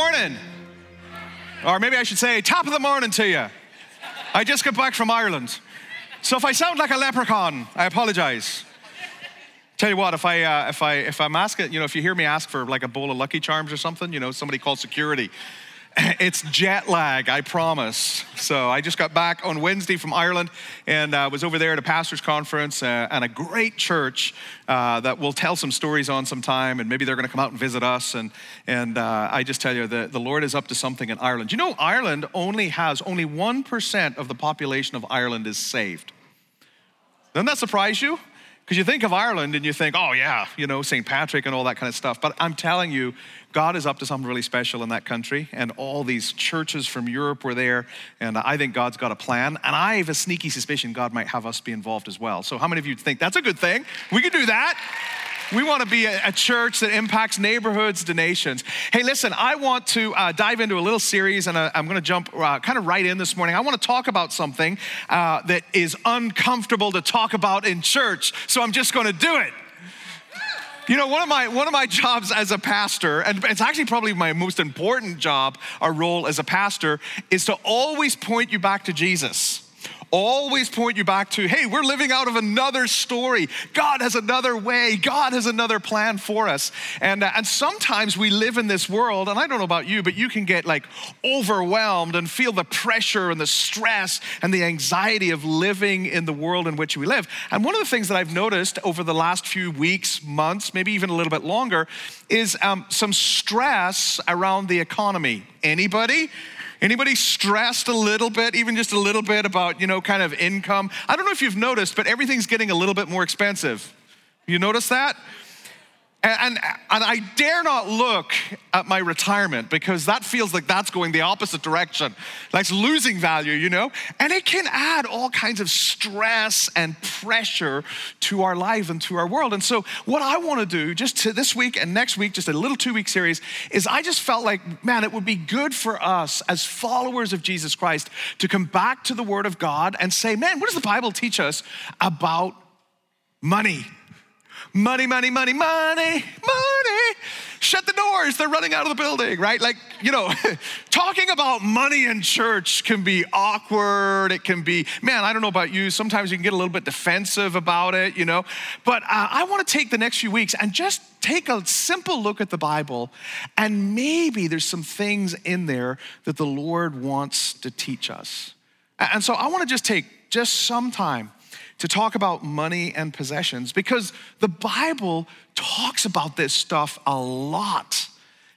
Morning. Or maybe I should say, top of the morning to you. I just got back from Ireland. So if I sound like a leprechaun, I apologize. Tell you what, if I uh, if I if I'm asking, you know, if you hear me ask for like a bowl of Lucky Charms or something, you know, somebody called security. It's jet lag, I promise. So I just got back on Wednesday from Ireland and uh, was over there at a pastor's conference uh, and a great church uh, that we'll tell some stories on sometime, and maybe they're going to come out and visit us. And and uh, I just tell you, the, the Lord is up to something in Ireland. You know, Ireland only has only one percent of the population of Ireland is saved. Doesn't that surprise you? Because you think of Ireland and you think, oh, yeah, you know, St. Patrick and all that kind of stuff. But I'm telling you, God is up to something really special in that country. And all these churches from Europe were there. And I think God's got a plan. And I have a sneaky suspicion God might have us be involved as well. So, how many of you think that's a good thing? We could do that. We want to be a, a, church that impacts neighborhoods to nations. Hey, listen, I want to uh, dive into a little series, and uh, I'm going to jump uh, kind of right in this morning. I want to talk about something uh, that is uncomfortable to talk about in church, so I'm just going to do it. You know, one of my one of my jobs as a pastor, and it's actually probably my most important job or role as a pastor, is to always point you back to Jesus always point you back to hey, we're living out of another story. God has another way, God has another plan for us. And, uh, and sometimes we live in this world, and I don't know about you, but you can get like overwhelmed and feel the pressure and the stress and the anxiety of living in the world in which we live. And one of the things that I've noticed over the last few weeks, months, maybe even a little bit longer, is um, some stress around the economy. Anybody? Anybody stressed a little bit, even just a little bit about, you know, kind of income? I don't know if you've noticed, but everything's getting a little bit more expensive. You notice that? And, and, I dare not look at my retirement because that feels like that's going the opposite direction. It's losing value, you know? And it can add all kinds of stress and pressure to our life and to our world. And so, what I want to do just to this week and next week, just a little two week series, is I just felt like, man, it would be good for us as followers of Jesus Christ to come back to the Word of God and say, man, what does the Bible teach us about money? Money, money, money, money, money. Shut the doors, they're running out of the building, right? Like, you know, talking about money in church can be awkward. It can be, man, I don't know about you. Sometimes you can get a little bit defensive about it, you know. But uh, I want to take the next few weeks and just take a simple look at the Bible, and maybe there's some things in there that the Lord wants to teach us. And so I want to just take just some time to talk about money and possessions because the Bible talks about this stuff a lot.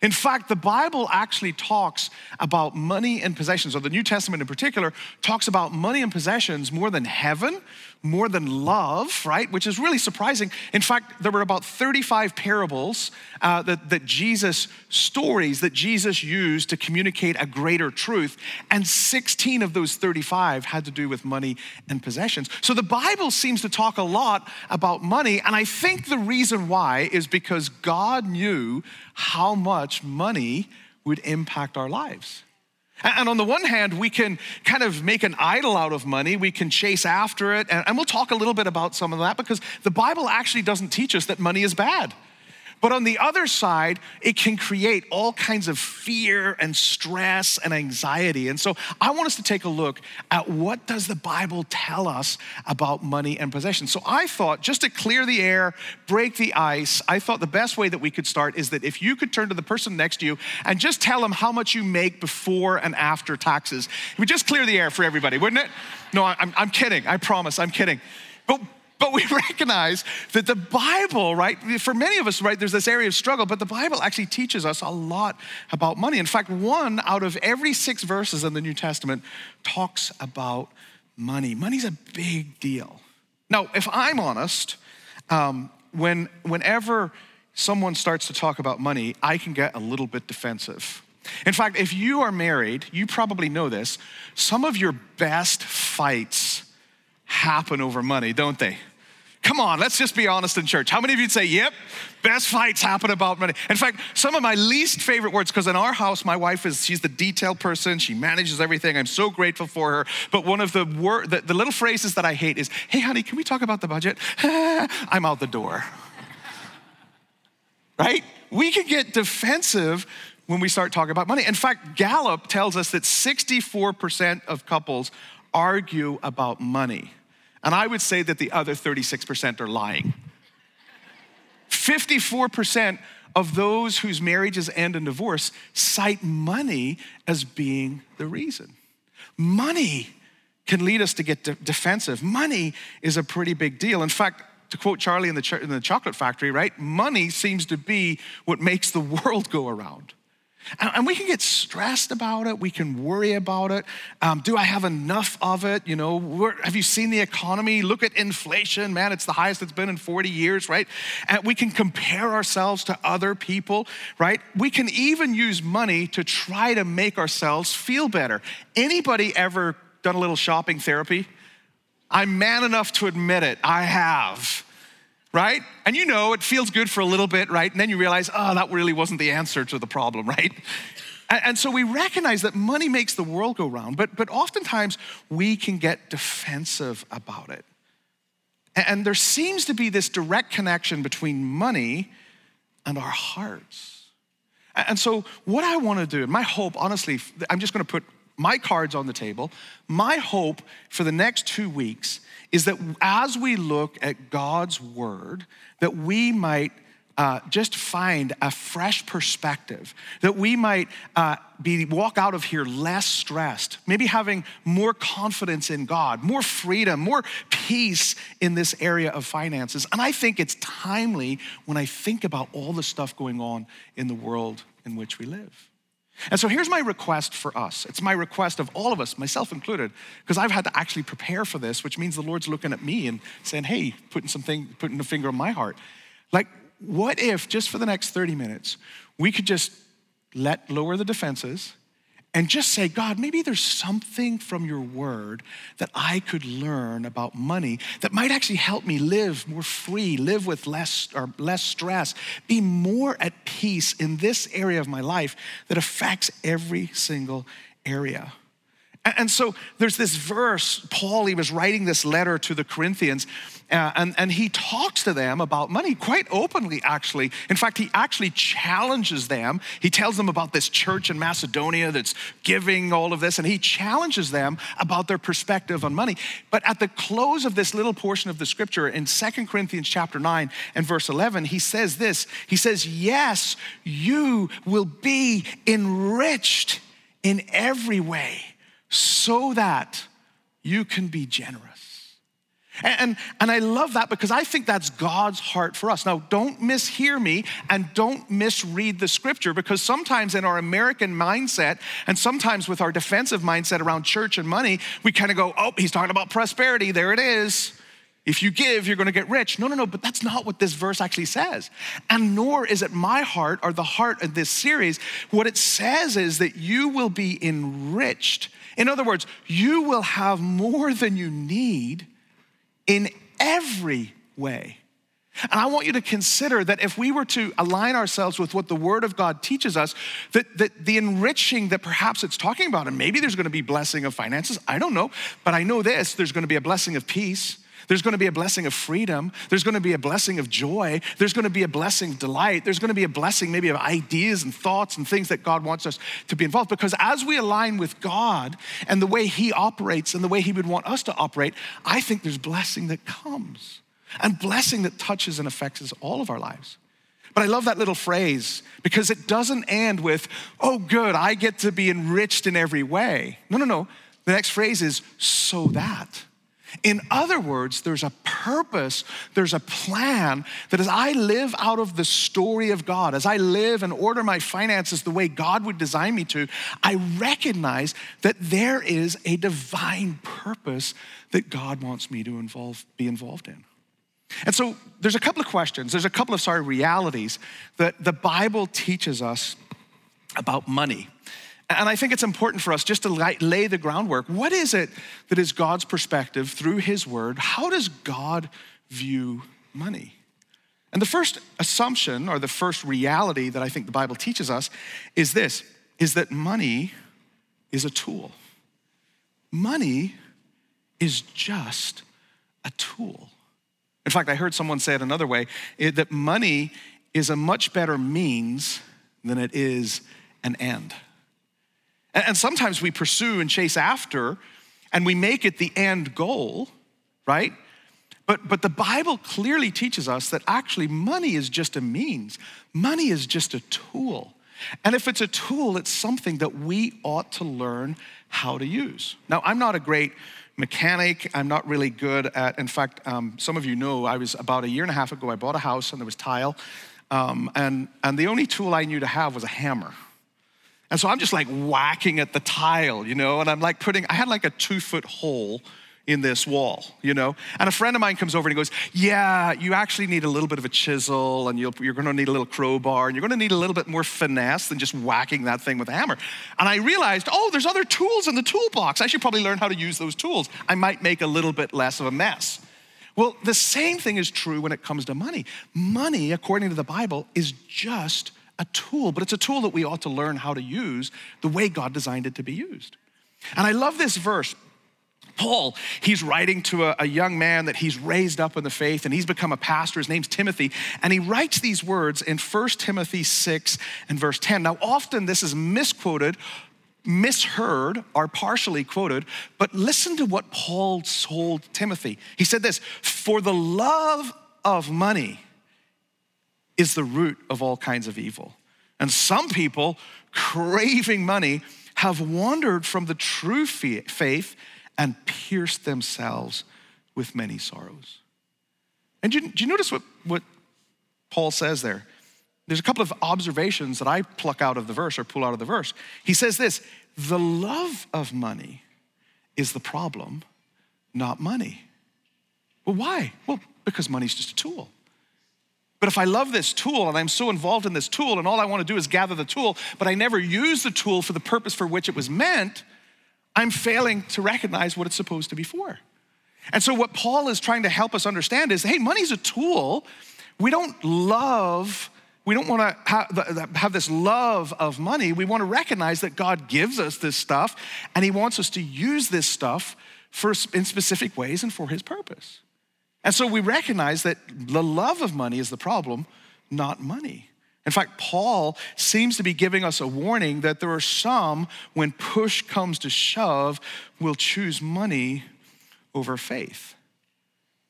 In fact, the Bible actually talks about money and possessions, or the New Testament in particular, talks about money and possessions more than heaven, more than love, right? Which is really surprising. In fact, there were about 35 parables uh, that, that Jesus, stories that Jesus used to communicate a greater truth, and 16 of those 35 had to do with money and possessions. So the Bible seems to talk a lot about money, and I think the reason why is because God knew how much money would impact our lives. And on the one hand, we can kind of make an idol out of money. We can chase after it. And we'll talk a little bit about some of that because the Bible actually doesn't teach us that money is bad. But on the other side, it can create all kinds of fear and stress and anxiety. And so I want us to take a look at what does the Bible tell us about money and possessions. So I thought just to clear the air, break the ice, I thought the best way that we could start is that if you could turn to the person next to you and just tell them how much you make before and after taxes. It would just clear the air for everybody, wouldn't it? No, I'm, I'm kidding. I promise, I'm kidding. But but we recognize that the Bible, right, for many of us, right, there's this area of struggle, but the Bible actually teaches us a lot about money. In fact, one out of every six verses in the New Testament talks about money. Money's a big deal. Now, if I'm honest, um, when, whenever someone starts to talk about money, I can get a little bit defensive. In fact, if you are married, you probably know this. Some of your best fights happen over money, don't they? Come on, let's just be honest in church. How many of you say, yep, best fights happen about money? In fact, some of my least favorite words, because in our house, my wife is, she's the detail person. She manages everything. I'm so grateful for her. But one of the, word, the, the little phrases that I hate is, hey, honey, can we talk about the budget? I'm out the door. right? we can get defensive when we start talking about money. In fact, Gallup tells us that 64% of couples argue about money. And I would say that the other 36% are lying. 54% of those whose marriages end in divorce cite money as being the reason. Money can lead us to get de- defensive. Money is a pretty big deal. In fact, to quote Charlie in the, ch- in the chocolate factory, right? Money seems to be what makes the world go around. And we can get stressed about it. We can worry about it. Um, do I have enough of it? You know, where, have you seen the economy? Look at inflation, man. It's the highest it's been in 40 years, right? And we can compare ourselves to other people, right? We can even use money to try to make ourselves feel better. Anybody ever done a little shopping therapy? I'm man enough to admit it. I have right? And you know, it feels good for a little bit, right? And then you realize, oh, that really wasn't the answer to the problem, right? And, so we recognize that money makes the world go round, but, but oftentimes we can get defensive about it. And, there seems to be this direct connection between money and our hearts. And so, what I want to do, my hope, honestly, I'm just going to put my cards on the table. My hope for the next two weeks is that as we look at God's word, that we might uh, just find a fresh perspective, that we might uh, be walk out of here less stressed, maybe having more confidence in God, more freedom, more peace in this area of finances. And I think it's timely when I think about all the stuff going on in the world in which we live. And so here's my request for us. It's my request of all of us, myself included, because I've had to actually prepare for this, which means the Lord's looking at me and saying, hey, putting something, putting a finger on my heart. Like, what if just for the next 30 minutes, we could just let lower the defenses and just say, God, maybe there's something from your word that I could learn about money that might actually help me live more free, live with less or less stress, be more at peace in this area of my life that affects every single area. And so there's this verse, Paul, he was writing this letter to the Corinthians, uh, and, and he talks to them about money quite openly, actually. In fact, he actually challenges them. He tells them about this church in Macedonia that's giving all of this, and he challenges them about their perspective on money. But at the close of this little portion of the scripture in Second Corinthians chapter 9 and verse 11, he says this He says, Yes, you will be enriched in every way so that you can be generous. And, and, I love that because I think that's God's heart for us. Now, don't mishear me and don't misread the scripture because sometimes in our American mindset and sometimes with our defensive mindset around church and money, we kind of go, oh, he's talking about prosperity. There it is. If you give, you're going to get rich. No, no, no, but that's not what this verse actually says. And nor is it my heart or the heart of this series. What it says is that you will be enriched in other words, you will have more than you need in every way. And I want you to consider that if we were to align ourselves with what the Word of God teaches us, that, that the enriching that perhaps it's talking about, and maybe there's going to be blessing of finances, I don't know, but I know this there's going to be a blessing of peace. There's going to be a blessing of freedom. There's going to be a blessing of joy. There's going to be a blessing of delight. There's going to be a blessing maybe of ideas and thoughts and things that God wants us to be involved. Because as we align with God and the way He operates and the way He would want us to operate, I think there's blessing that comes and blessing that touches and affects us all of our lives. But I love that little phrase because it doesn't end with, oh, good, I get to be enriched in every way. No, no, no. The next phrase is, so that. In other words, there's a purpose, there's a plan that as I live out of the story of God, as I live and order my finances the way God would design me to, I recognize that there is a divine purpose that God wants me to involve, be involved in. And so there's a couple of questions, there's a couple of, sorry, realities that the Bible teaches us about money. And I think it's important for us just to lay the groundwork. What is it that is God's perspective through His Word? How does God view money? And the first assumption or the first reality that I think the Bible teaches us is this is that money is a tool. Money is just a tool. In fact, I heard someone say it another way eh, that money is a much better means than it is an end. And sometimes we pursue and chase after, and we make it the end goal, right? But, but the Bible clearly teaches us that actually money is just a means, money is just a tool. And if it's a tool, it's something that we ought to learn how to use. Now, I'm not a great mechanic. I'm not really good at, in fact, um, some of you know, I was about a year and a half ago, I bought a house and there was tile. Um, and, and the only tool I knew to have was a hammer. And so I'm just like whacking at the tile, you know, and I'm like putting, I had like a two foot hole in this wall, you know? And a friend of mine comes over and he goes, Yeah, you actually need a little bit of a chisel and you are gonna need a little crowbar and you're gonna need a little bit more finesse than just whacking that thing with a hammer. And I realized, oh, there's other tools in the toolbox. I should probably learn how to use those tools. I might make a little bit less of a mess. Well, the same thing is true when it comes to money. Money, according to the Bible, is just a tool, but it's a tool that we ought to learn how to use the way God designed it to be used. And I love this verse Paul, he's writing to a, a, young man that he's raised up in the faith and he's become a pastor. His name's Timothy. And he writes these words in 1 Timothy 6 and verse 10. Now, often this is misquoted, misheard, or partially quoted, but listen to what Paul told Timothy. He said this For the love of money is the root of all kinds of evil. And some people, craving money, have wandered from the true faith and pierced themselves with many sorrows. And do you, do you notice what, what Paul says there? There's a couple of observations that I pluck out of the verse or pull out of the verse. He says this the love of money is the problem, not money. Well, why? Well, because money's just a tool. But if I love this tool and I'm so involved in this tool and all I want to do is gather the tool, but I never use the tool for the purpose for which it was meant, I'm failing to recognize what it's supposed to be for. And so, what Paul is trying to help us understand is hey, money's a tool. We don't love, we don't want to have, this love of money. We want to recognize that God gives us this stuff and He wants us to use this stuff for, in specific ways and for His purpose. And so, we recognize that the love of money is the problem, not money. In fact, Paul seems to be giving us a warning that there are some, when push comes to shove, will choose money over faith.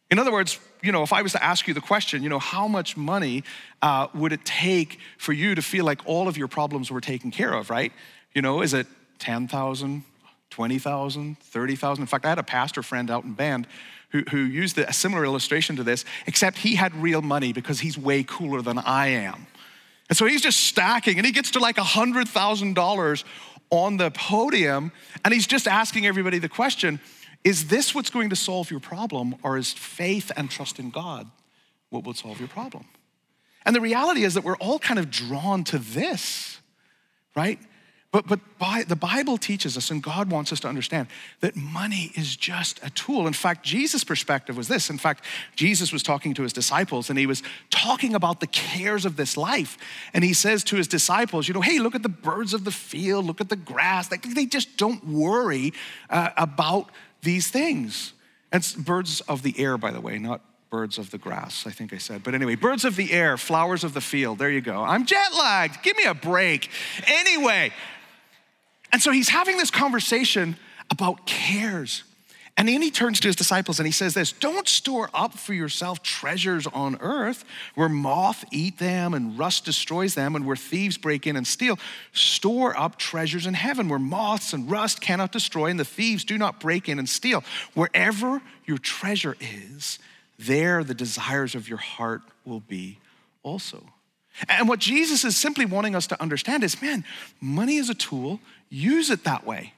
In other words, you know, if I was to ask you the question, you know, how much money uh, would it take for you to feel like all of your problems were taken care of, right? You know, is it 10,000, 20,000, 30,000? In fact, I had a pastor friend out in Bend who, who used a similar illustration to this, except he had real money because he's way cooler than I am. And so he's just stacking and he gets to like $100,000 on the podium and he's just asking everybody the question is this what's going to solve your problem or is faith and trust in God what will solve your problem? And the reality is that we're all kind of drawn to this, right? But, but by, the Bible teaches us, and God wants us to understand, that money is just a tool. In fact, Jesus' perspective was this. In fact, Jesus was talking to his disciples, and he was talking about the cares of this life. And he says to his disciples, you know, hey, look at the birds of the field, look at the grass. They, they just don't worry uh, about these things. And birds of the air, by the way, not birds of the grass, I think I said. But anyway, birds of the air, flowers of the field. There you go. I'm jet lagged. Give me a break. Anyway, and so he's having this conversation about cares. And then he turns to his disciples and he says this Don't store up for yourself treasures on earth where moth eat them and rust destroys them and where thieves break in and steal. Store up treasures in heaven where moths and rust cannot destroy and the thieves do not break in and steal. Wherever your treasure is, there the desires of your heart will be also. And what Jesus is simply wanting us to understand is man, money is a tool, use it that way.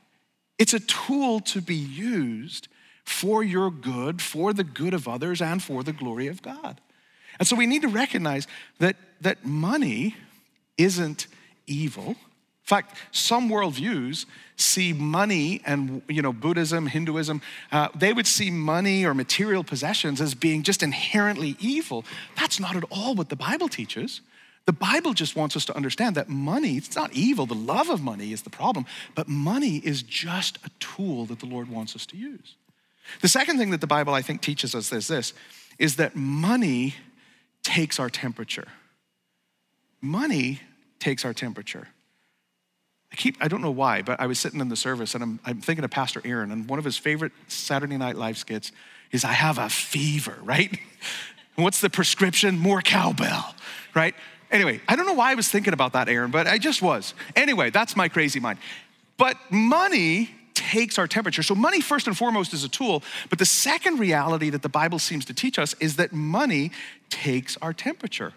It's a tool to be used for your good, for the good of others, and for the glory of God. And so we need to recognize that, that money isn't evil. In fact, some worldviews see money and you know Buddhism, Hinduism, uh, they would see money or material possessions as being just inherently evil. That's not at all what the Bible teaches. The Bible just wants us to understand that money, it's not evil. The love of money is the problem, but money is just a tool that the Lord wants us to use. The second thing that the Bible, I think, teaches us is this is that money takes our temperature. money takes our temperature. I keep, I don't know why, but I was sitting in the service and I'm, I'm thinking of Pastor Aaron, and one of his favorite Saturday Night Live skits is I have a fever, right? What's the prescription? More cowbell, right? Anyway, I don't know why I was thinking about that, Aaron, but I just was. Anyway, that's my crazy mind. But money takes our temperature. So, money, first and foremost, is a tool. But the second reality that the Bible seems to teach us is that money takes our temperature.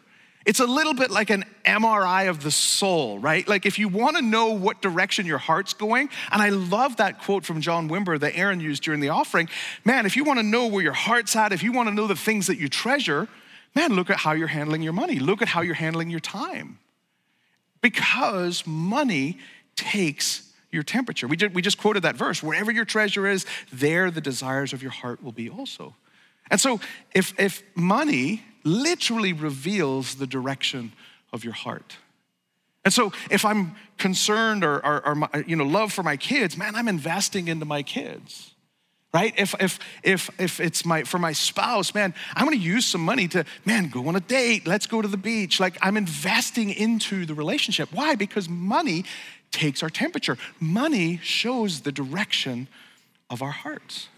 It's a little bit like an MRI of the soul, right? Like if you want to know what direction your heart's going, and I love that quote from John Wimber that Aaron used during the offering. Man, if you want to know where your heart's at, if you want to know the things that you treasure, man, look at how you're handling your money. Look at how you're handling your time. Because money takes your temperature. We just, we just quoted that verse wherever your treasure is, there the desires of your heart will be also. And so, if, if money literally reveals the direction of your heart. And so, if I'm concerned or, or, or you know, love for my kids, man, I'm investing into my kids right? If if if if it's my for my spouse man i'm going to use some money to man go on a date let's go to the beach. Like i'm investing into the relationship. Why? Because money takes our temperature. Money shows the direction of our hearts.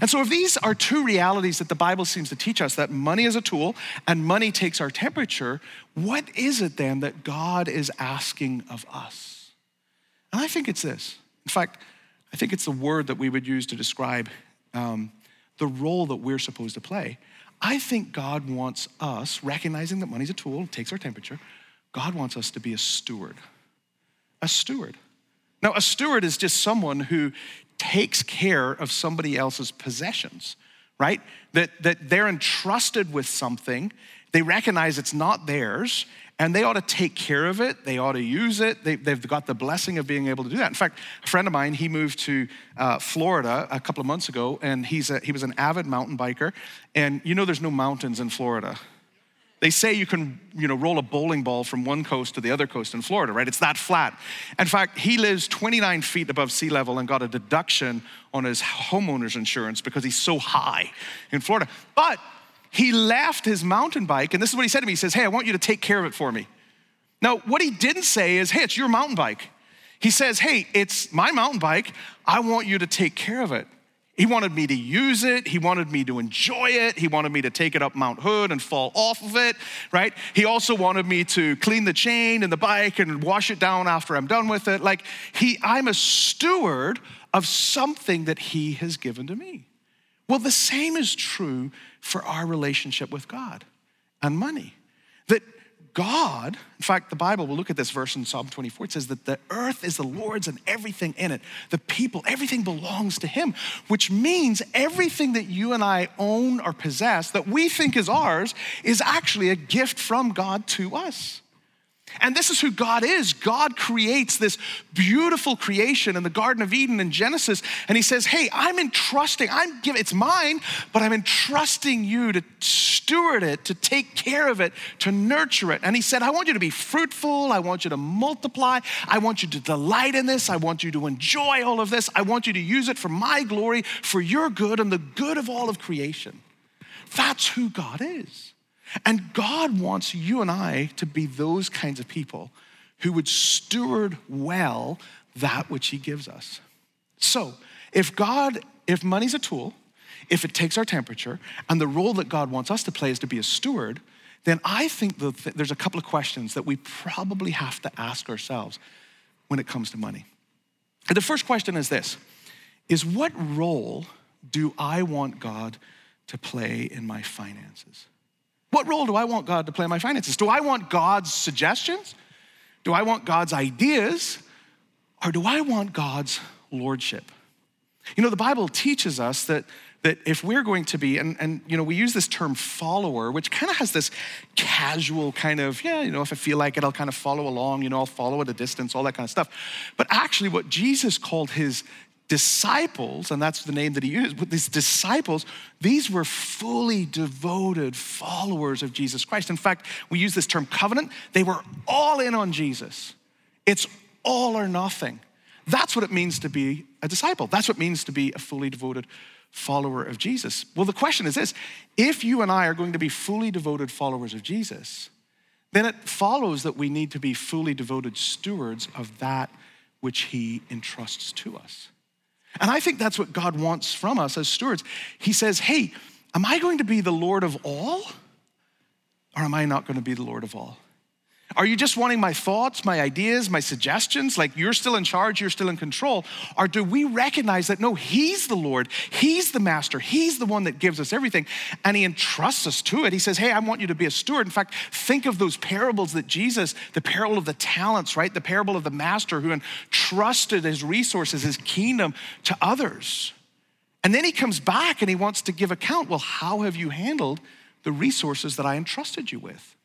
And so, if these are two realities that the Bible seems to teach us that money is a tool and money takes our temperature, what is it then that God is asking of us? And I think it's this. In fact, I think it's the word that we would use to describe um, the role that we're supposed to play. I think God wants us, recognizing that money's a tool, it takes our temperature, God wants us to be a steward. A steward. Now, a steward is just someone who takes care of somebody else's possessions, right? That, that they're entrusted with something, they recognize it's not theirs, and they ought to take care of it. They ought to use it. They, have got the blessing of being able to do that. In fact, a friend of mine, he moved to uh, Florida a couple of months ago, and he's a, he was an avid mountain biker. And you know, there's no mountains in Florida. They say you can, you know, roll a bowling ball from one coast to the other coast in Florida, right? It's that flat. In fact, he lives 29 feet above sea level and got a deduction on his homeowner's insurance because he's so high in Florida. But he left his mountain bike, and this is what he said to me. He says, Hey, I want you to take care of it for me. Now, what he didn't say is, Hey, it's your mountain bike. He says, Hey, it's my mountain bike. I want you to take care of it. He wanted me to use it. He wanted me to enjoy it. He wanted me to take it up Mount Hood and fall off of it, right? He also wanted me to clean the chain and the bike and wash it down after I'm done with it. Like he I'm a steward of something that he has given to me. Well, the same is true for our relationship with God and money. That God, in fact, the Bible, we'll look at this verse in Psalm 24. It says that the earth is the Lord's and everything in it. The people, everything belongs to Him, which means everything that you and I own or possess that we think is ours is actually a gift from God to us. And this is who God is. God creates this beautiful creation in the Garden of Eden in Genesis. And He says, Hey, I'm entrusting, I'm giving, it's mine, but I'm entrusting you to steward it, to take care of it, to nurture it. And He said, I want you to be fruitful. I want you to multiply. I want you to delight in this. I want you to enjoy all of this. I want you to use it for my glory, for your good, and the good of all of creation. That's who God is. And God wants you and I to be those kinds of people who would steward well that which He gives us. So, if God, if money's a tool, if it takes our temperature, and the role that God wants us to play is to be a steward, then I think that there's a couple of questions that we probably have to ask ourselves when it comes to money. And the first question is this is what role do I want God to play in my finances? What role do I want God to play in my finances? Do I want God's suggestions? Do I want God's ideas? Or do I want God's lordship? You know, the Bible teaches us that, that if we're going to be, and, and you know, we use this term follower, which kind of has this casual kind of, yeah, you know, if I feel like it, I'll kind of follow along, you know, I'll follow at a distance, all that kind of stuff. But actually, what Jesus called his disciples, and that's the name that he used, but these disciples, these were fully devoted followers of Jesus Christ. In fact, we use this term covenant. They were all in on Jesus. It's all or nothing. That's what it means to be a disciple. That's what it means to be a fully devoted follower of Jesus. Well, the question is this if you and I are going to be fully devoted followers of Jesus, then it follows that we need to be fully devoted stewards of that which He entrusts to us. And I think that's what God wants from us as stewards. He says, Hey, am I going to be the Lord of all? Or am I not going to be the Lord of all? Are you just wanting my thoughts, my ideas, my suggestions? Like you're still in charge, you're still in control? Or do we recognize that no, He's the Lord, He's the master, He's the one that gives us everything, and He entrusts us to it? He says, Hey, I want you to be a steward. In fact, think of those parables that Jesus, the parable of the talents, right? The parable of the master who entrusted his resources, his kingdom to others. And then he comes back and he wants to give account. Well, how have you handled the resources that I entrusted you with?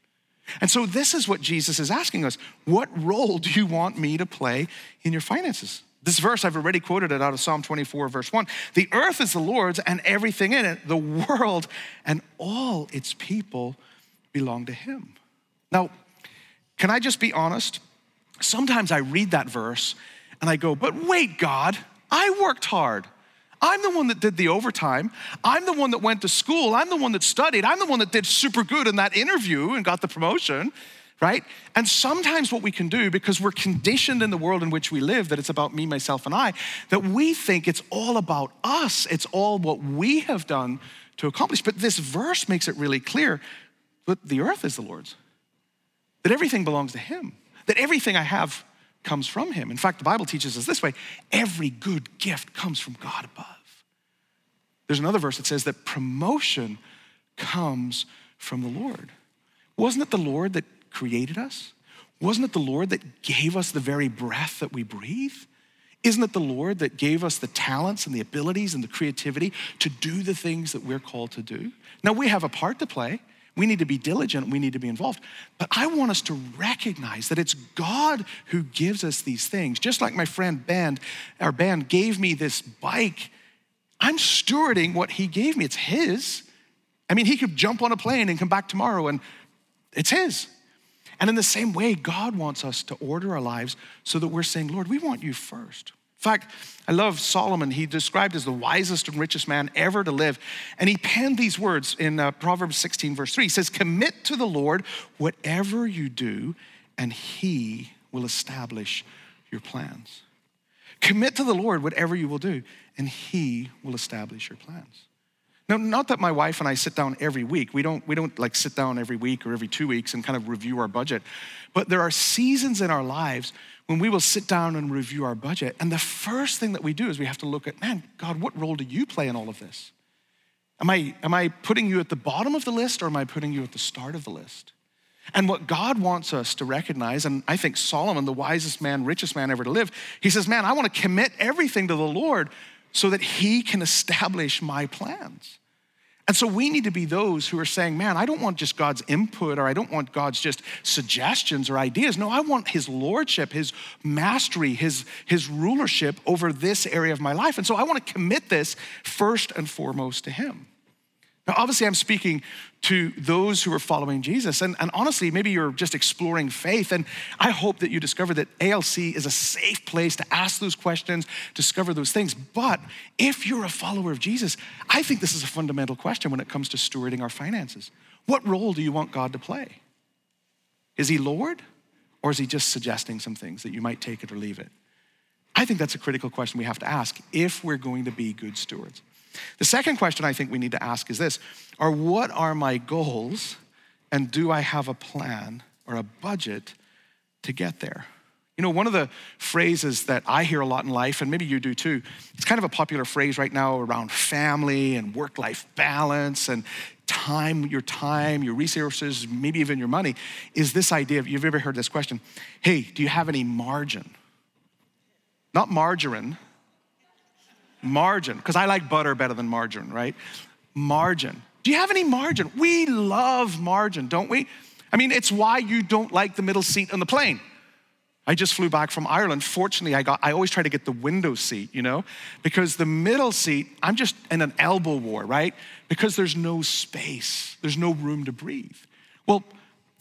And so, this is what Jesus is asking us What role do you want me to play in your finances? This verse, I've already quoted it out of Psalm 24, verse 1. The earth is the Lord's and everything in it, the world and all its people belong to Him. Now, can I just be honest? Sometimes I read that verse and I go, But wait, God, I worked hard. I'm the one that did the overtime. I'm the one that went to school. I'm the one that studied. I'm the one that did super good in that interview and got the promotion, right? And sometimes what we can do, because we're conditioned in the world in which we live, that it's about me, myself, and I, that we think it's all about us. It's all what we have done to accomplish. But this verse makes it really clear that the earth is the Lord's, that everything belongs to Him, that everything I have comes from him. In fact, the Bible teaches us this way every good gift comes from God above. There's another verse that says that promotion comes from the Lord. Wasn't it the Lord that created us? Wasn't it the Lord that gave us the very breath that we breathe? Isn't it the Lord that gave us the talents and the abilities and the creativity to do the things that we're called to do? Now, we have a part to play. We need to be diligent, we need to be involved. But I want us to recognize that it's God who gives us these things. Just like my friend Ben, our Ben gave me this bike. I'm stewarding what he gave me. It's his. I mean, he could jump on a plane and come back tomorrow and it's his. And in the same way, God wants us to order our lives so that we're saying, Lord, we want you first. In fact, I love Solomon. He described as the wisest and richest man ever to live. And he penned these words in uh, Proverbs 16, verse 3. He says, Commit to the Lord whatever you do, and he will establish your plans. Commit to the Lord whatever you will do, and he will establish your plans. Now, not that my wife and I sit down every week. We don't, we don't like sit down every week or every two weeks and kind of review our budget. But there are seasons in our lives when we will sit down and review our budget. And the first thing that we do is we have to look at, man, God, what role do you play in all of this? Am I, am I putting you at the bottom of the list or am I putting you at the start of the list? And what God wants us to recognize, and I think Solomon, the wisest man, richest man ever to live, he says, Man, I want to commit everything to the Lord so that he can establish my plans. And so we need to be those who are saying, man, I don't want just God's input or I don't want God's just suggestions or ideas. No, I want his lordship, his mastery, his, his rulership over this area of my life. And so I want to commit this first and foremost to him. Now, obviously, I'm speaking to those who are following Jesus. And, and, honestly, maybe you're just exploring faith. And I hope that you discover that ALC is a safe place to ask those questions, discover those things. But if you're a follower of Jesus, I think this is a fundamental question when it comes to stewarding our finances. What role do you want God to play? Is he Lord? Or is he just suggesting some things that you might take it or leave it? I think that's a critical question we have to ask if we're going to be good stewards. The second question I think we need to ask is this Are what are my goals and do I have a plan or a budget to get there? You know, one of the phrases that I hear a lot in life, and maybe you do too, it's kind of a popular phrase right now around family and work life balance and time, your time, your resources, maybe even your money, is this idea of you've ever heard this question hey, do you have any margin? Not margarine, margin, because I like butter better than margarine, right? Margin. Do you have any margin? We love margin, don't we? I mean, it's why you don't like the middle seat on the plane. I just flew back from Ireland. Fortunately, I got I always try to get the window seat, you know? Because the middle seat, I'm just in an elbow war, right? Because there's no space. There's no room to breathe. Well,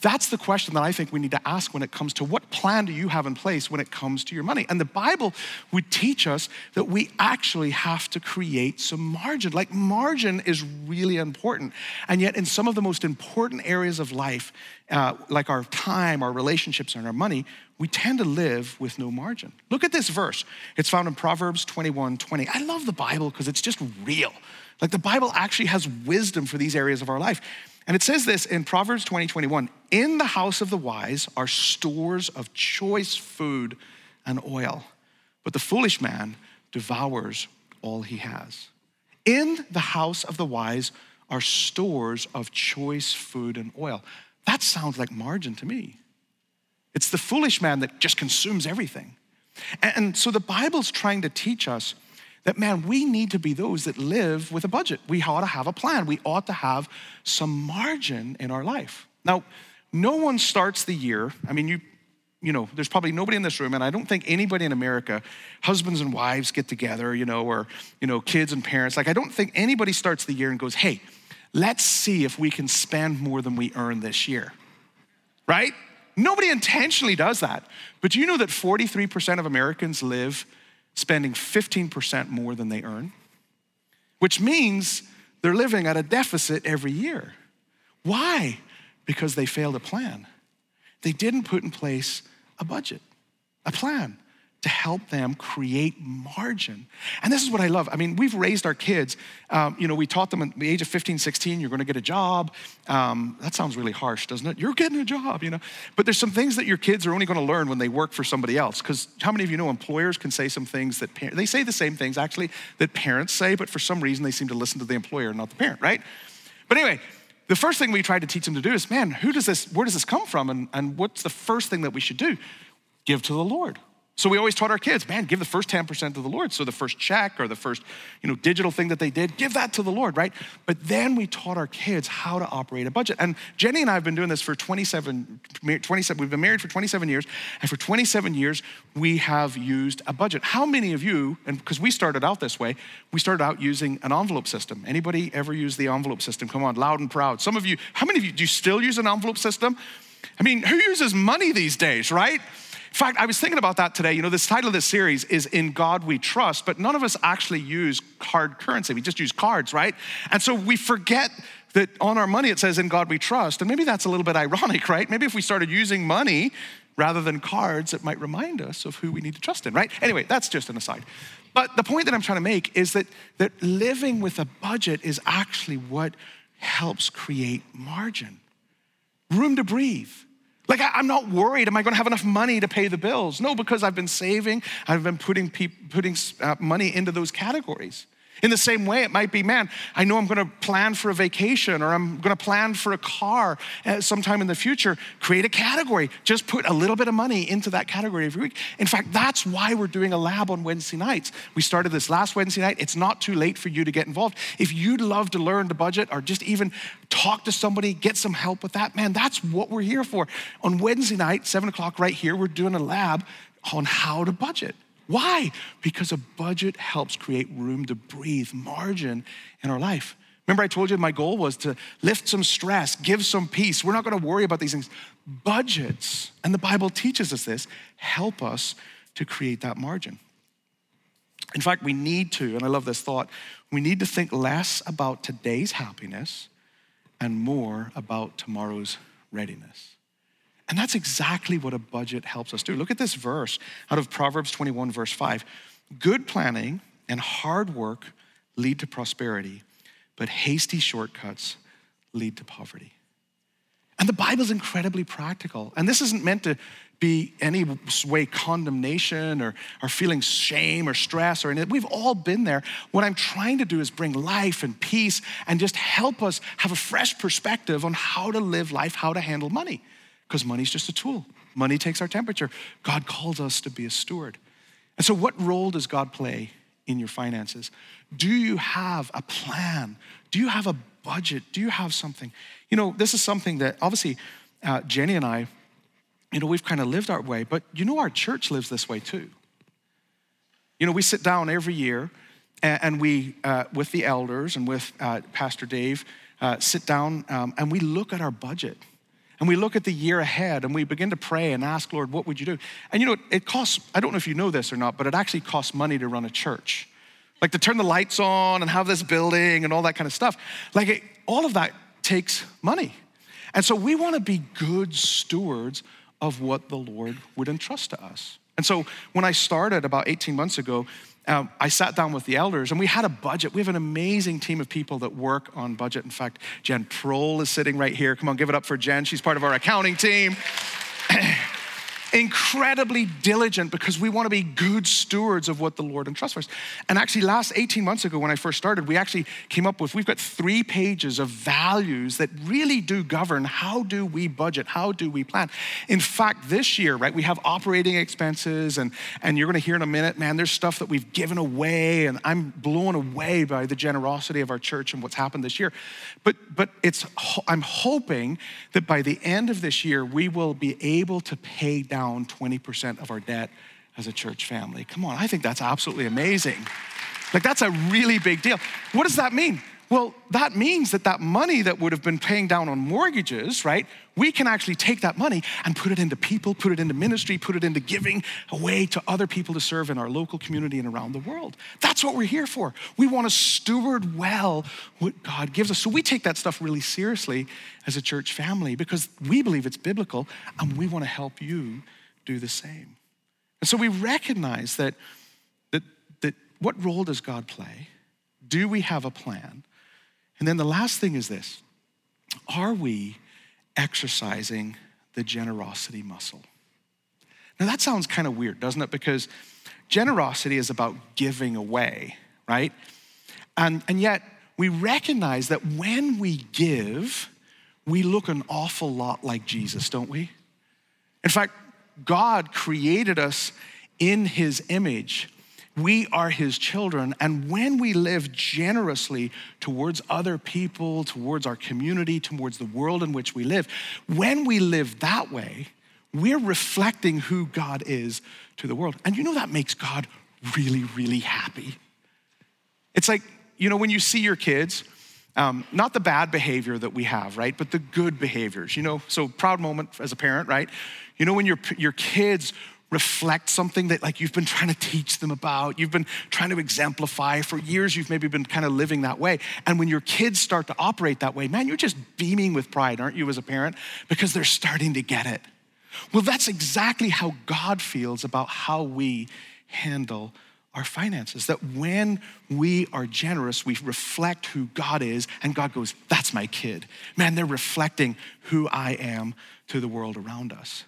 That's the question that I think we need to ask when it comes to what plan do you have in place when it comes to your money? And the Bible would teach us that we actually have to create some margin. Like, margin is really important. And yet, in some of the most important areas of life, uh, like our time, our relationships, and our money, we tend to live with no margin. Look at this verse. It's found in Proverbs 21 20. I love the Bible because it's just real. Like, the Bible actually has wisdom for these areas of our life. And it says this in Proverbs 20, 21 In the house of the wise are stores of choice food and oil, but the foolish man devours all he has. In the house of the wise are stores of choice food and oil. That sounds like margin to me. It's the foolish man that just consumes everything. And so the Bible's trying to teach us that, man, we need to be those that live with a budget. We ought to have a plan. We ought to have some margin in our life. Now, no one starts the year, I mean, you, you know, there's probably nobody in this room, and I don't think anybody in America, husbands and wives get together, you know, or, you know, kids and parents. Like, I don't think anybody starts the year and goes, hey, let's see if we can spend more than we earn this year, right? Nobody intentionally does that. But do you know that 43% of Americans live spending 15% more than they earn, which means they're living at a deficit every year. Why? Because they failed a plan. They didn't put in place a budget, a plan to help them create margin. And this is what I love. I mean, we've raised our kids. Um, you know, we taught them at the age of 15, 16, you're going to get a job. Um, that sounds really harsh, doesn't it? You're getting a job, you know. But there's some things that your kids are only going to learn when they work for somebody else. Because how many of you know employers can say some things that par- they say the same things actually that parents say, but for some reason they seem to listen to the employer, not the parent, right? But anyway, the first thing we tried to teach them to do is, man, who does this? Where does this come from? And, and what's the first thing that we should do? Give to the Lord. So we always taught our kids, man, give the first 10% to the Lord. So the first check or the first, you know, digital thing that they did, give that to the Lord, right? But then we taught our kids how to operate a budget. And Jenny and I have been doing this for 27, 27 we've been married for 27 years, and for 27 years we have used a budget. How many of you, and because we started out this way, we started out using an envelope system. Anybody ever use the envelope system? Come on, loud and proud. Some of you, how many of you do you still use an envelope system? I mean, who uses money these days, right? In fact, I was thinking about that today. You know, this title of this series is In God We Trust, but none of us actually use hard currency. We just use cards, right? And so we forget that on our money it says In God We Trust. And maybe that's a little bit ironic, right? Maybe if we started using money rather than cards, it might remind us of who we need to trust in, right? Anyway, that's just an aside. But the point that I'm trying to make is that, that living with a budget is actually what helps create margin, room to breathe like, I, am not worried, am I gonna have enough money to pay the bills? No, because I've been saving, I've been putting, putting uh, money into those categories. In the same way, it might be, man, I know I'm gonna plan for a vacation or I'm gonna plan for a car uh, sometime in the future. Create a category. Just put a little bit of money into that category every week. In fact, that's why we're doing a lab on Wednesday nights. We started this last Wednesday night. It's not too late for you to get involved. If you'd love to learn to budget or just even talk to somebody, get some help with that, man, that's what we're here for. On Wednesday night, seven o'clock right here, we're doing a lab on how to budget. Why? Because a budget helps create room to breathe, margin in our life. Remember, I told you my goal was to lift some stress, give some peace. We're not going to worry about these things. Budgets, and the Bible teaches us this, help us to create that margin. In fact, we need to, and I love this thought, we need to think less about today's happiness and more about tomorrow's readiness. And that's exactly what a budget helps us do. Look at this verse out of Proverbs 21, verse 5. Good planning and hard work lead to prosperity, but hasty shortcuts lead to poverty. And the Bible's incredibly practical. And this isn't meant to be any way condemnation or, or feeling shame or stress or anything. We've all been there. What I'm trying to do is bring life and peace and just help us have a fresh perspective on how to live life, how to handle money because money's just a tool. Money takes our temperature. God calls us to be a steward. And so, what role does God play in your finances? Do you have a plan? Do you have a budget? Do you have something? You know, this is something that obviously uh, Jenny and I, you know, we've kind of lived our way, but you know, our church lives this way too. You know, we sit down every year and, we, uh, with the elders and with uh, Pastor Dave, uh, sit down um, and we look at our budget and we look at the year ahead and we begin to pray and ask, Lord, what would you do? And you know, it costs, I don't know if you know this or not, but it actually costs money to run a church. Like to turn the lights on and have this building and all that kind of stuff. Like it, all of that takes money. And so we want to be good stewards of what the Lord would entrust to us. And so when I started about 18 months ago, um, I sat down with the elders and we had a budget. We have an amazing team of people that work on budget. In fact, Jen Prohl is sitting right here. Come on, give it up for Jen. She's part of our accounting team. incredibly diligent because we want to be good stewards of what the Lord entrusts us. And actually, last 18 months ago, when I first started, we actually came up with we've got three pages of values that really do govern how do we budget, how do we plan. In fact, this year, right, we have operating expenses, and, and you're going to hear in a minute, man, there's stuff that we've given away, and I'm blown away by the generosity of our church and what's happened this year. But, but it's, I'm hoping that by the end of this year, we will be able to pay down down 20% of our debt as a church family. Come on, I think that's absolutely amazing. Like, that's a really big deal. What does that mean? Well, that means that that money that would have been paying down on mortgages, right? We can actually take that money and put it into people, put it into ministry, put it into giving away to other people to serve in our local community and around the world. That's what we're here for. We want to steward well what God gives us. So we take that stuff really seriously as a church family because we believe it's biblical and we want to help you do the same. And so we recognize that, that, that what role does God play? Do we have a plan? And then the last thing is this Are we exercising the generosity muscle? Now that sounds kind of weird, doesn't it? Because generosity is about giving away, right? And, and yet we recognize that when we give, we look an awful lot like Jesus, don't we? In fact, God created us in his image. We are his children. And when we live generously towards other people, towards our community, towards the world in which we live, when we live that way, we're reflecting who God is to the world. And you know that makes God really, really happy. It's like, you know, when you see your kids, um, not the bad behavior that we have, right? But the good behaviors, you know? So, proud moment as a parent, right? You know, when your, your kids reflect something that like you've been trying to teach them about. You've been trying to exemplify. For years you've maybe been kind of living that way. And when your kids start to operate that way man you're just beaming with pride aren't you as a parent? Because they're starting to get it. Well that's exactly how god feels about how we handle our finances. That when we are generous we reflect who god is and god goes that's my kid. Man they're reflecting who i am to the world around us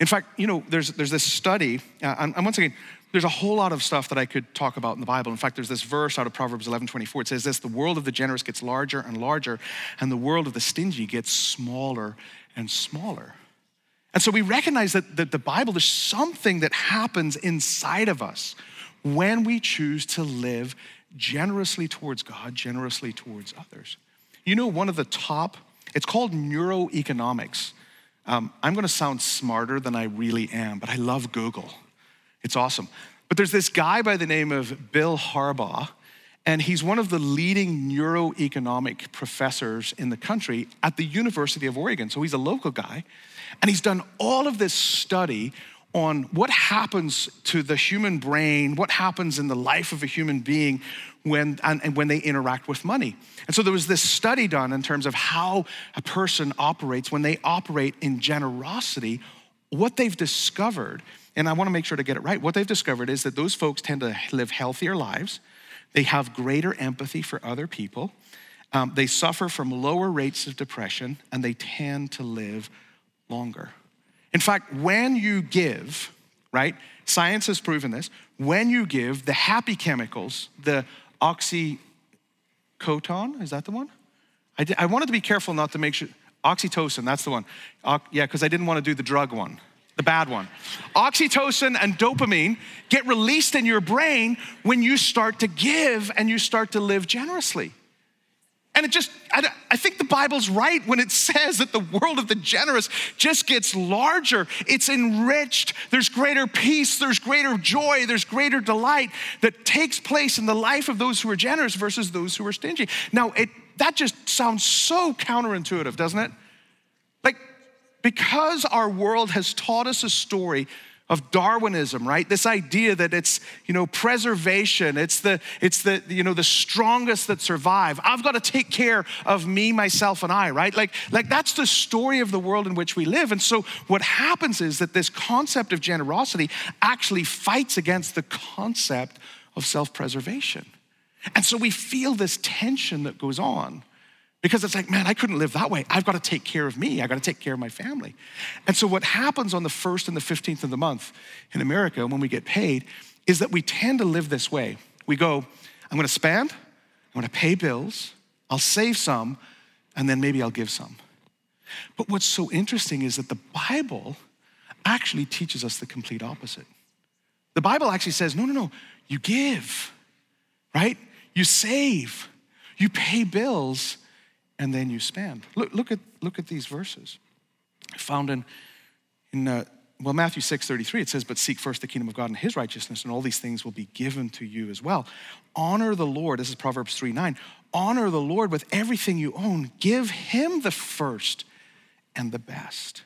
in fact, you know, there's, there's this study, uh, and, and once again, there's a whole lot of stuff that I could talk about in the Bible. In fact, there's this verse out of Proverbs 11 24. It says this The world of the generous gets larger and larger, and the world of the stingy gets smaller and smaller. And so we recognize that, that the Bible, there's something that happens inside of us when we choose to live generously towards God, generously towards others. You know, one of the top, it's called neuroeconomics. Um, I'm gonna sound smarter than I really am, but I love Google. It's awesome. But there's this guy by the name of Bill Harbaugh, and he's one of the leading neuroeconomic professors in the country at the University of Oregon. So he's a local guy, and he's done all of this study on what happens to the human brain, what happens in the life of a human being when, and, and, when they interact with money. And so there was this study done in terms of how a person operates when they operate in generosity. What they've discovered, and I want to make sure to get it right, what they've discovered is that those folks tend to live healthier lives, they have greater empathy for other people, um, they suffer from lower rates of depression, and they tend to live longer. In fact, when you give, right, science has proven this, when you give, the happy chemicals, the oxycodone, is that the one? I, did, I wanted to be careful not to make sure, oxytocin, that's the one. O, yeah, because I didn't want to do the drug one, the bad one. Oxytocin and dopamine get released in your brain when you start to give and you start to live generously. And it just, I, I, think the Bible's right when it says that the world of the generous just gets larger. It's enriched. There's greater peace, there's greater joy, there's greater delight that takes place in the life of those who are generous versus those who are stingy. Now, it, that just sounds so counterintuitive, doesn't it? Like, because our world has taught us a story of Darwinism, right? This idea that it's, you know, preservation, it's the, it's the, you know, the strongest that survive. I've got to take care of me, myself, and I, right? Like, like that's the story of the world in which we live. And so what happens is that this concept of generosity actually fights against the concept of self-preservation. And so we feel this tension that goes on. Because it's like, man, I couldn't live that way. I've got to take care of me. I've got to take care of my family. And so, what happens on the 1st and the 15th of the month in America when we get paid is that we tend to live this way. We go, I'm going to spend, I'm going to pay bills, I'll save some, and then maybe I'll give some. But what's so interesting is that the Bible actually teaches us the complete opposite. The Bible actually says, no, no, no, you give, right? You save, you pay bills, and then you spend. Look, look, at, look at these verses. Found in, in uh, well, Matthew 6 33, it says, But seek first the kingdom of God and his righteousness, and all these things will be given to you as well. Honor the Lord. This is Proverbs 3 9. Honor the Lord with everything you own. Give him the first and the best.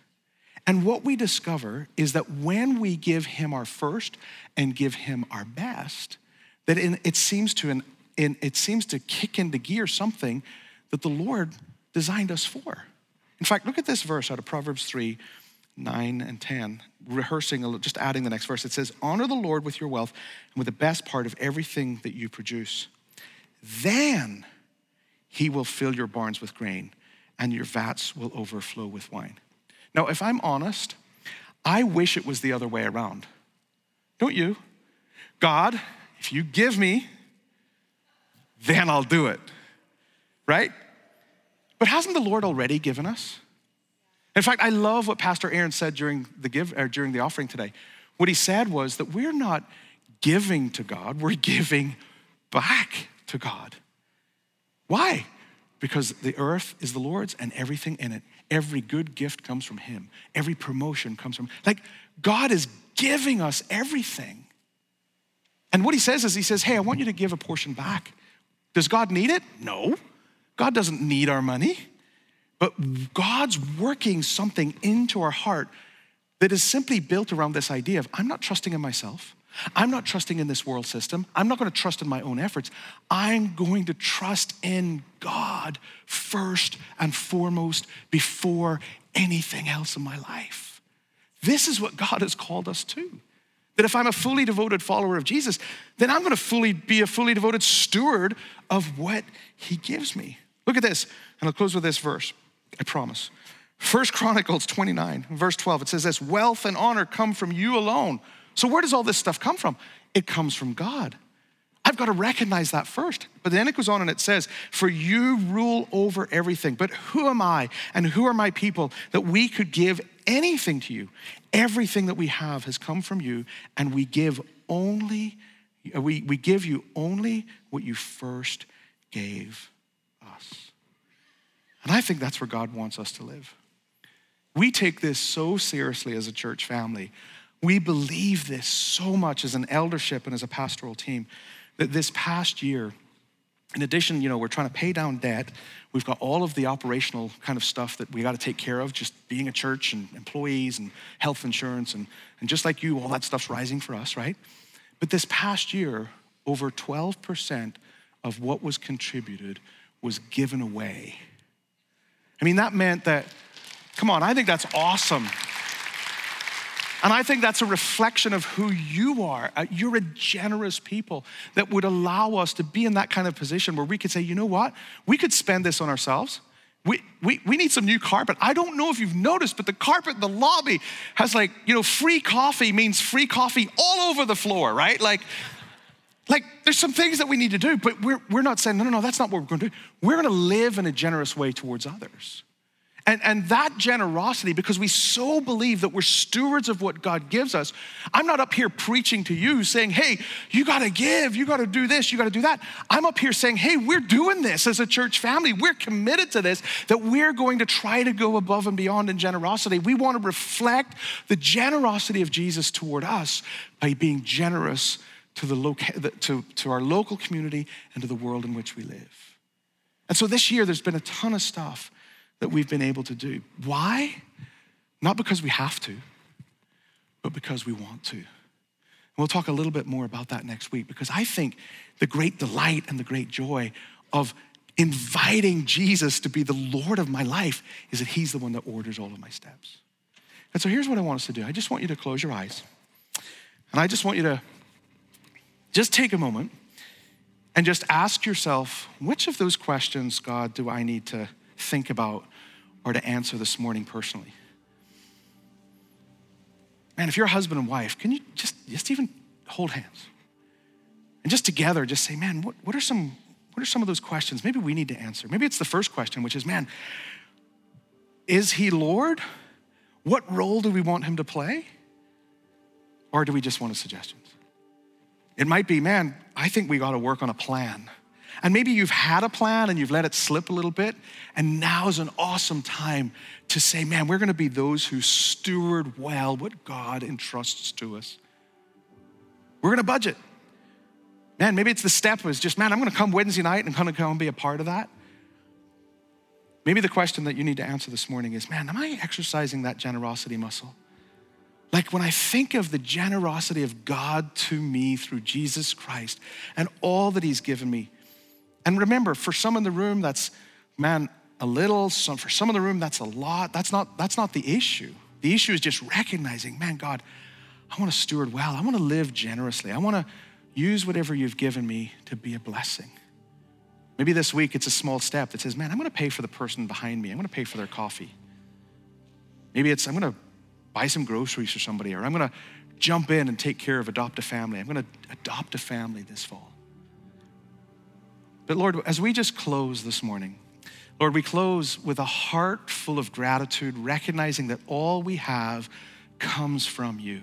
And what we discover is that when we give him our first and give him our best, that in, it seems to in, it seems to kick into gear something that the Lord designed us for. In fact, look at this verse out of Proverbs 3 9 and 10, rehearsing, just adding the next verse. It says, Honor the Lord with your wealth and with the best part of everything that you produce. Then he will fill your barns with grain and your vats will overflow with wine. Now, if I'm honest, I wish it was the other way around. Don't you? God, if you give me, then I'll do it. Right? But hasn't the Lord already given us? In fact, I love what Pastor Aaron said during the give or during the offering today. What he said was that we're not giving to God, we're giving back to God. Why? Because the earth is the Lord's and everything in it. Every good gift comes from him. Every promotion comes from like God is giving us everything. And what he says is he says, "Hey, I want you to give a portion back." Does God need it? No. God doesn't need our money, but God's working something into our heart that is simply built around this idea of I'm not trusting in myself. I'm not trusting in this world system. I'm not going to trust in my own efforts. I'm going to trust in God first and foremost before anything else in my life. This is what God has called us to. That if I'm a fully devoted follower of Jesus, then I'm going to fully be a fully devoted steward of what he gives me. Look at this, and I'll close with this verse, I promise. First Chronicles 29, verse 12, it says this wealth and honor come from you alone. So, where does all this stuff come from? It comes from God. I've got to recognize that first. But then it goes on and it says, For you rule over everything. But who am I and who are my people that we could give anything to you? Everything that we have has come from you, and we give only, we, we give you only what you first gave. And I think that's where God wants us to live. We take this so seriously as a church family. We believe this so much as an eldership and as a pastoral team that this past year, in addition, you know, we're trying to pay down debt. We've got all of the operational kind of stuff that we got to take care of, just being a church and employees and health insurance. And, and just like you, all that stuff's rising for us, right? But this past year, over 12% of what was contributed was given away. I mean, that meant that, come on, I think that's awesome. And I think that's a reflection of who you are. Uh, you're a generous people that would allow us to be in that kind of position where we could say, you know what? We could spend this on ourselves. We, we, we need some new carpet. I don't know if you've noticed, but the carpet in the lobby has like, you know, free coffee means free coffee all over the floor, right? Like, like, there's some things that we need to do, but we're, we're not saying, no, no, no, that's not what we're going to do. We're going to live in a generous way towards others. And, and that generosity, because we so believe that we're stewards of what God gives us, I'm not up here preaching to you saying, hey, you gotta give, you gotta do this, you gotta do that. I'm up here saying, hey, we're doing this as a church family. We're committed to this, that we're going to try to go above and beyond in generosity. We wanna reflect the generosity of Jesus toward us by being generous to, the loca- to, to our local community and to the world in which we live. And so this year, there's been a ton of stuff that we've been able to do. Why? Not because we have to, but because we want to. And we'll talk a little bit more about that next week because I think the great delight and the great joy of inviting Jesus to be the Lord of my life is that He's the one that orders all of my steps. And so here's what I want us to do I just want you to close your eyes. And I just want you to just take a moment and just ask yourself which of those questions, God, do I need to think about or to answer this morning personally? Man, if you're a husband and wife, can you just, just even hold hands? And just together, just say, man, what, what, are some, what are some of those questions maybe we need to answer? Maybe it's the first question, which is, man, is he Lord? What role do we want him to play? Or do we just want his suggestions? It might be, man, I think we got to work on a plan. And maybe you've had a plan and you've let it slip a little bit, and now is an awesome time to say, man, we're going to be those who steward well what God entrusts to us. We're going to budget. Man, maybe it's the step is just, man, I'm going to come Wednesday night and kind of come and be a part of that. Maybe the question that you need to answer this morning is, man, am I exercising that generosity muscle? Like when I think of the generosity of God to me through Jesus Christ and all that He's given me. And remember, for some in the room, that's, man, a little, some, for some in the room, that's a lot. That's not, that's not the issue. The issue is just recognizing, man, God, I want to steward well. I want to live generously. I want to use whatever you've given me to be a blessing. Maybe this week it's a small step that says, man, I'm going to pay for the person behind me. I'm going to pay for their coffee. Maybe it's, I'm going to buy some groceries for somebody, or I'm going to jump in and take care of adopt a family. I'm going to adopt a family this fall. But Lord, as we just close this morning, Lord, we close with a heart full of gratitude, recognizing that all we have comes from you.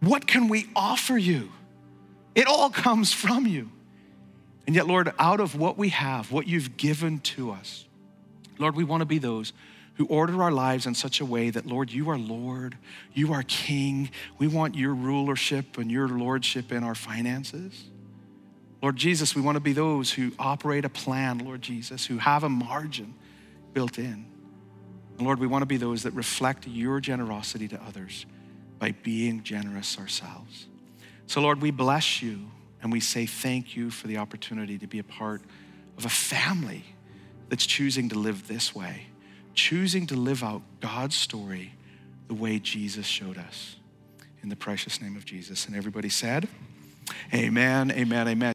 What can we offer you? It all comes from you. And yet, Lord, out of what we have, what you've given to us, Lord, we want to be those who order our lives in such a way that, Lord, you are Lord, you are King. We want your rulership and your lordship in our finances. Lord Jesus, we want to be those who operate a plan, Lord Jesus, who have a margin built in. And Lord, we want to be those that reflect your generosity to others by being generous ourselves. So, Lord, we bless you and we say thank you for the opportunity to be a part of a family that's choosing to live this way, choosing to live out God's story the way Jesus showed us. In the precious name of Jesus. And everybody said, Amen, amen, amen.